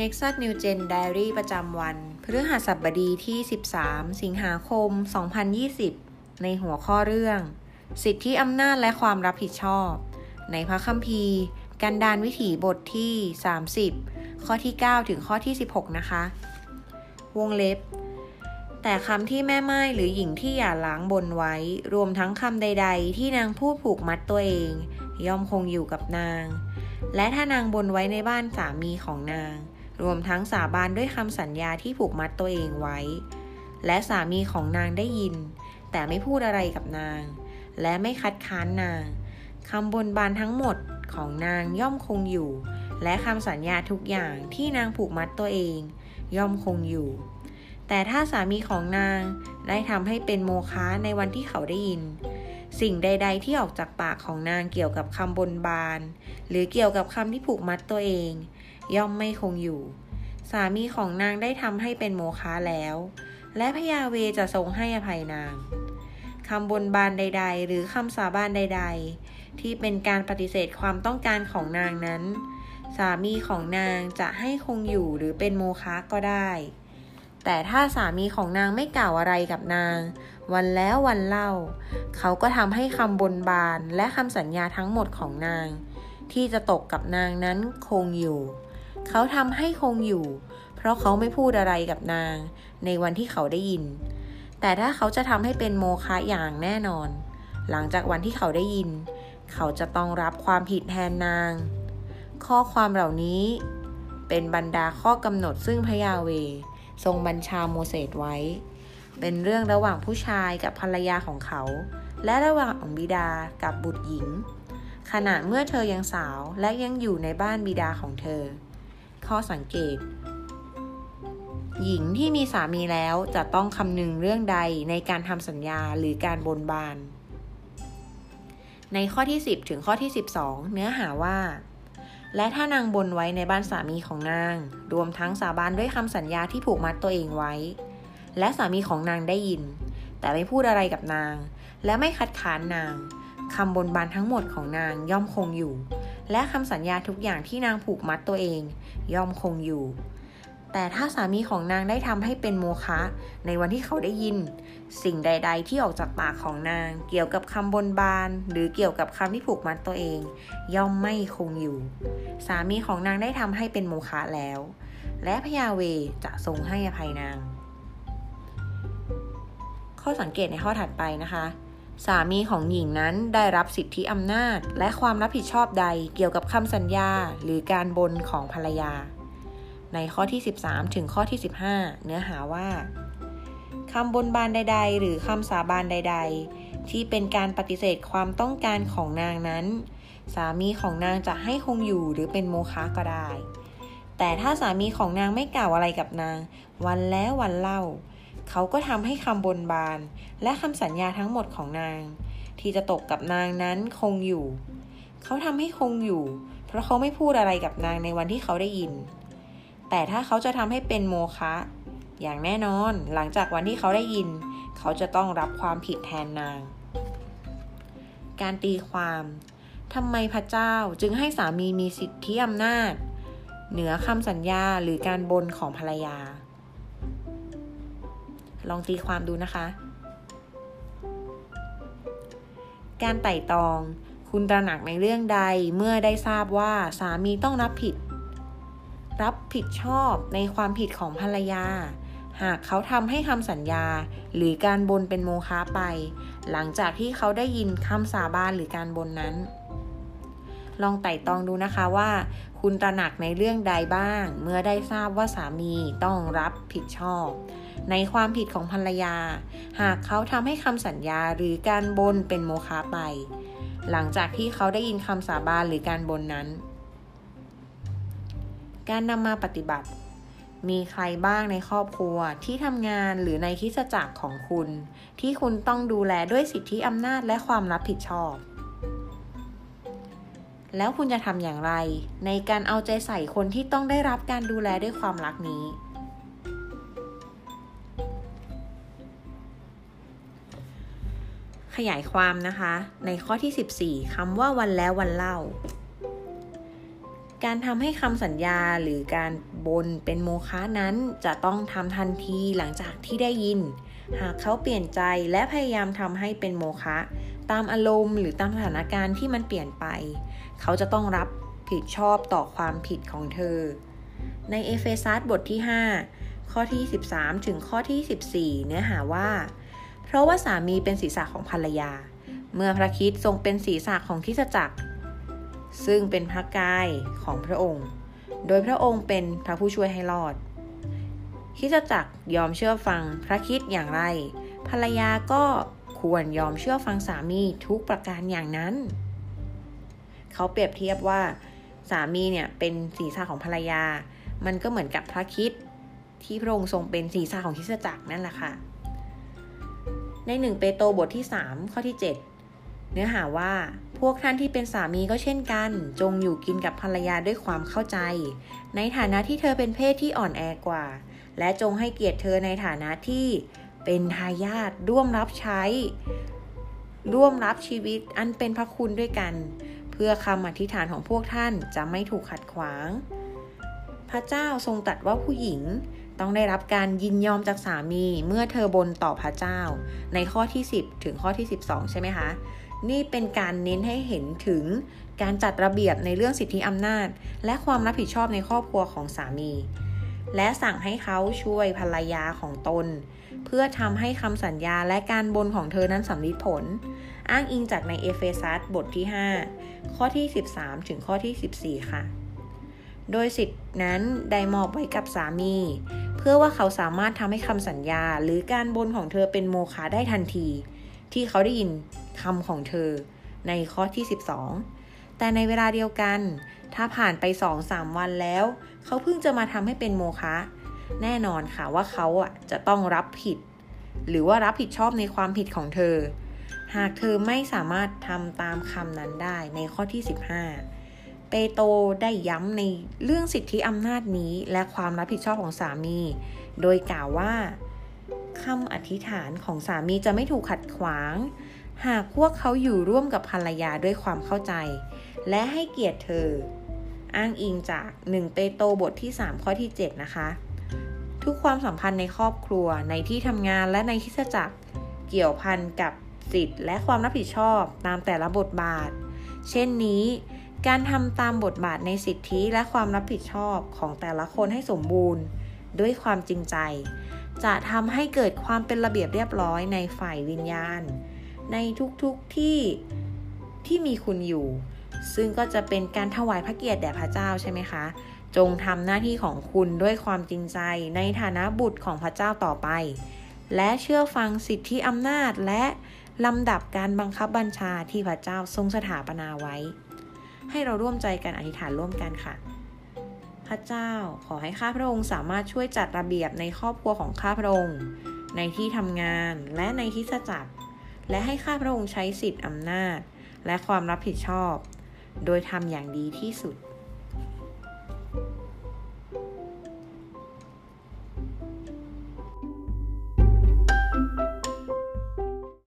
Nexus New Gen Diary ประจำวัน พฤหัสบดีที่ 13 สิงหาคม 2020 ในหัวข้อเรื่อง สิทธิอำนาจและความรับผิดชอบ ในพระคัมภีร์ กันดานวิถีบทที่ 30 ข้อที่ 9 ถึงข้อที่ 16 นะคะ วงเล็บ แต่คำที่แม่ไม้หรือหญิงที่อย่าล้างบนไว้ รวมทั้งคำใด ๆ ที่นางพูดผูกมัดตัวเอง ย่อมคงอยู่กับนางและถ้านางบนไว้ในบ้านสามีของนาง รวมทั้งสาบานด้วยคำสัญญาที่ผูกมัดตัวเองไว้ และสามีของนางได้ยิน แต่ไม่พูดอะไรกับนาง และไม่คัดค้านนางคำบนบานทั้งหมดของนางย่อมคงอยู่ และคำสัญญาทุกอย่างที่นางผูกมัดตัวเอง ย่อมคงอยู่ แต่ถ้าสามีของนางได้ทำให้เป็นโมฆะในวันที่เขาได้ยิน สิ่งใด ๆ ที่ออกจากปากของนางเกี่ยวกับคำบนบาน หรือเกี่ยวกับคำที่ผูกมัดตัวเอง ย่อมไม่คงอยู่ สามีของนางได้ทำให้เป็นโมฆะแล้ว และพยาเวจะทรงให้อภัยนางคำบนบานใด ๆ หรือคำสาบานใด ๆ ที่เป็นการปฏิเสธความต้องการของนางนั้น สามีของนางจะให้คงอยู่หรือเป็นโมฆะก็ได้ แต่ถ้าสามีของนางไม่กล่าวอะไรกับนาง วันแล้ววันเล่า เขาก็ทำให้คำบนบานและคำสัญญาทั้งหมดของนาง ที่จะตกกับนางนั้นคงอยู่ เขาทำให้คงอยู่ เพราะเขาไม่พูดอะไรกับนาง ในวันที่เขาได้ยิน แต่ถ้าเขาจะทำให้เป็นโมฆะอย่างแน่นอน หลังจากวันที่เขาได้ยิน เขาจะต้องรับความผิดแทนนาง ข้อความเหล่านี้ เป็นบรรดาข้อกำหนดซึ่งพระยาเว ทรงบัญชาโมเสสไว้ เป็นเรื่องระหว่างผู้ชายกับภรรยาของเขา และระหว่างบิดากับบุตรหญิง ขณะเมื่อเธอยังสาวและยังอยู่ในบ้านบิดาของเธอ ข้อสังเกต หญิงที่มีสามีแล้วจะต้องคำนึงเรื่องใดในการทำสัญญาหรือการบนบานในข้อที่ 10 ถึงข้อที่ 12 เนื้อหาว่า และถ้านางบนไว้ในบ้านสามีของนาง รวมทั้งสาบานด้วยคำสัญญาที่ผูกมัดตัวเองไว้ และสามีของนางได้ยิน แต่ไม่พูดอะไรกับนาง และไม่คัดค้านนางคำบนบานทั้งหมดของนางย่อมคงอยู่ และคำสัญญาทุกอย่างที่นางผูกมัดตัวเอง ย่อมคงอยู่ แต่ถ้าสามีของนางได้ทำให้เป็นโมฆะในวันที่เขาได้ยิน สิ่งใด ๆ ที่ออกจากปากของนาง เกี่ยวกับคำบนบาน หรือเกี่ยวกับคำที่ผูกมัดตัวเอง ย่อมไม่คงอยู่ สามีของนางได้ทำให้เป็นโมฆะแล้ว และพยาเวจะทรงให้อภัยนาง ข้อสังเกตในข้อถัดไปนะคะสามีของหญิงนั้นได้รับสิทธิอำนาจ และความรับผิดชอบใดเกี่ยวกับคำสัญญา หรือการบนของภรรยา ในข้อที่ 13 ถึงข้อที่ 15 เนื้อหาว่าคำบนบานใด ๆ หรือคำสาบานใด ๆ ที่เป็นการปฏิเสธความต้องการของนางนั้น สามีของนางจะให้คงอยู่หรือเป็นโมฆะก็ได้ แต่ถ้าสามีของนางไม่กล่าวอะไรกับนาง วันแล้ววันเล่า เขาก็ทำให้คำบนบาน และคำสัญญาทั้งหมดของนาง ที่จะตกกับนางนั้นคงอยู่ เขาทำให้คงอยู่ เพราะเขาไม่พูดอะไรกับนางในวันที่เขาได้ยิน แต่ถ้าเขาจะทำให้เป็นโมฆะอย่างแน่นอนหลังจากวันที่เขาได้ยิน เขาจะต้องรับความผิดแทนนาง การตีความทำไมพระเจ้าจึงให้สามีมีสิทธิอำนาจ เหนือคำสัญญาหรือการบนของภรรยา ลองตีความดูนะคะ การไต่ตอง คุณตระหนักในเรื่องใดเมื่อได้ทราบว่าสามีต้องรับผิด รับผิดชอบในความผิดของภรรยา หากเขาทำให้คำสัญญาหรือการบนเป็นโมฆะไป หลังจากที่เขาได้ยินคำสาบานหรือการบนนั้น ลองไต่ตองดูนะคะว่า คุณตระหนักในเรื่องใดบ้าง เมื่อได้ทราบว่าสามีต้องรับผิดชอบ ในความผิดของภรรยา หากเขาทำให้คำสัญญาหรือการบนเป็นโมฆะไป หลังจากที่เขาได้ยินคำสาบานหรือการบนนั้น การนำมาปฏิบัติ มีใครบ้างในครอบครัวที่ทำงานหรือในคิสจักรของคุณ ที่คุณต้องดูแลด้วยสิทธิอำนาจและความรับผิดชอบ แล้วคุณจะทำอย่างไร ในการเอาใจใส่คนที่ต้องได้รับการดูแลด้วยความรักนี้ขยายความนะคะ ในข้อที่ 14คำว่าวันแล้ววันเล่า การทำให้คำสัญญาหรือการบนเป็นโมฆะนั้นจะต้องทำทันทีหลังจากที่ได้ยิน หากเขาเปลี่ยนใจและพยายามทำให้เป็นโมฆะตามอารมณ์หรือตามสถานการณ์ที่มันเปลี่ยนไป เขาจะต้องรับผิดชอบต่อความผิดของเธอ ในเอเฟซัสบทที่ 5 ข้อที่ 13 ถึงข้อที่ 14 เนื้อหาว่า เพราะว่าสามีเป็นศีรษะของภรรยา เมื่อพระคิดทรงเป็นศีรษะของคริสจักร ซึ่งเป็นพระกายของพระองค์ โดยพระองค์เป็นพระผู้ช่วยให้รอด คิสตจักยอมเชื่อฟังพระคิดอย่างไร ภรรยาก็ควรยอมเชื่อฟังสามีทุกประการอย่างนั้น เขาเปรียบเทียบว่า สามีเนี่ยเป็นศีรษะของภรรยา มันก็เหมือนกับพระคิดที่พระองค์ทรงเป็นศีรษะของคริสตจักรนั่นแหละค่ะ ในหนึ่งเปโตรบทที่ 3 ข้อที่ 7 เนื้อหาว่าพวกท่านที่เป็นสามีก็เช่นกัน จงอยู่กินกับภรรยาด้วยความเข้าใจ ในฐานะที่เธอเป็นเพศที่อ่อนแอกว่า และจงให้เกียรติเธอในฐานะที่เป็นทายาทร่วมรับใช้ ร่วมรับชีวิตอันเป็นพระคุณด้วยกัน เพื่อคำอธิษฐานของพวกท่านจะไม่ถูกขัดขวาง พระเจ้าทรงตรัสว่าผู้หญิงต้องได้รับการยินยอมจากสามีเมื่อเธอบนต่อพระเจ้า ในข้อที่ 10 ถึงข้อที่ 12 ใช่ไหมคะ นี่เป็นการเน้นให้เห็นถึงการจัดระเบียบในเรื่องสิทธิอำนาจ และความรับผิดชอบในครอบครัวของสามี และสั่งให้เขาช่วยภรรยาของตน เพื่อทำให้คำสัญญาและการบนของเธอนั้นสำลิดผล อ้างอิงจากในเอเฟซัสบทที่ 5 ข้อที่ 13 ถึงข้อที่ 14 ค่ะ โดยสิทธินั้นได้มอบไว้กับสามี เพื่อว่าเขาสามารถทำให้คำสัญญาหรือการบนของเธอเป็นโมฆะได้ทันที ที่เขาได้ยินคำของเธอในข้อที่ 12 แต่ในเวลาเดียวกัน ถ้าผ่านไป 2-3 วันแล้ว เขาเพิ่งจะมาทำให้เป็นโมฆะแน่นอนค่ะว่าเขาอะจะต้องรับผิด หรือว่ารับผิดชอบในความผิดของเธอ หากเธอไม่สามารถทำตามคำนั้นได้ในข้อที่ 15 เปโตได้ย้ำในเรื่องสิทธิอำนาจนี้และความรับผิดชอบของสามี โดยกล่าวว่า คำอธิษฐานของสามีจะไม่ถูกขัดขวาง หากพวกเขาอยู่ร่วมกับภรรยาด้วยความเข้าใจ และให้เกียรติเธอ อ้างอิงจาก 1 เปโตรบทที่ 3 ข้อที่ 7 นะคะ ทุกความสัมพันธ์ในครอบครัวในที่ทำงานและในคิสจักรเกี่ยวพันกับสิทธิ์และความรับผิดชอบตามแต่ละบทบาท เช่นนี้ การทำตามบทบาทในสิทธิและความรับผิดชอบของแต่ละคนให้สมบูรณ์ ด้วยความจริงใจ จะทำให้เกิดความเป็นระเบียบเรียบร้อยในฝ่ายวิญญาณ ในทุกๆทที่ที่มีคุณอยู่ ซึ่งก็จะเป็นการถวายพระเกียรติแด่พระเจ้าใช่ไหมคะ จงทำหน้าที่ของคุณด้วยความจริงใจในฐานะบุตรของพระเจ้าต่อไป และเชื่อฟังสิทธิอำนาจและลำดับการบังคับบัญชาที่พระเจ้าทรงสถาปนาไว้ ให้เราร่วมใจกันอธิษฐานร่วมกันค่ะ พระเจ้า ขอให้ข้าพระองค์สามารถช่วยจัดระเบียบในครอบครัวของข้าพระองค์ ในที่ทำงานและในที่สจักร และให้ข้าพระองค์ใช้สิทธิอำนาจ และความรับผิดชอบ โดยทำอย่างดีที่สุด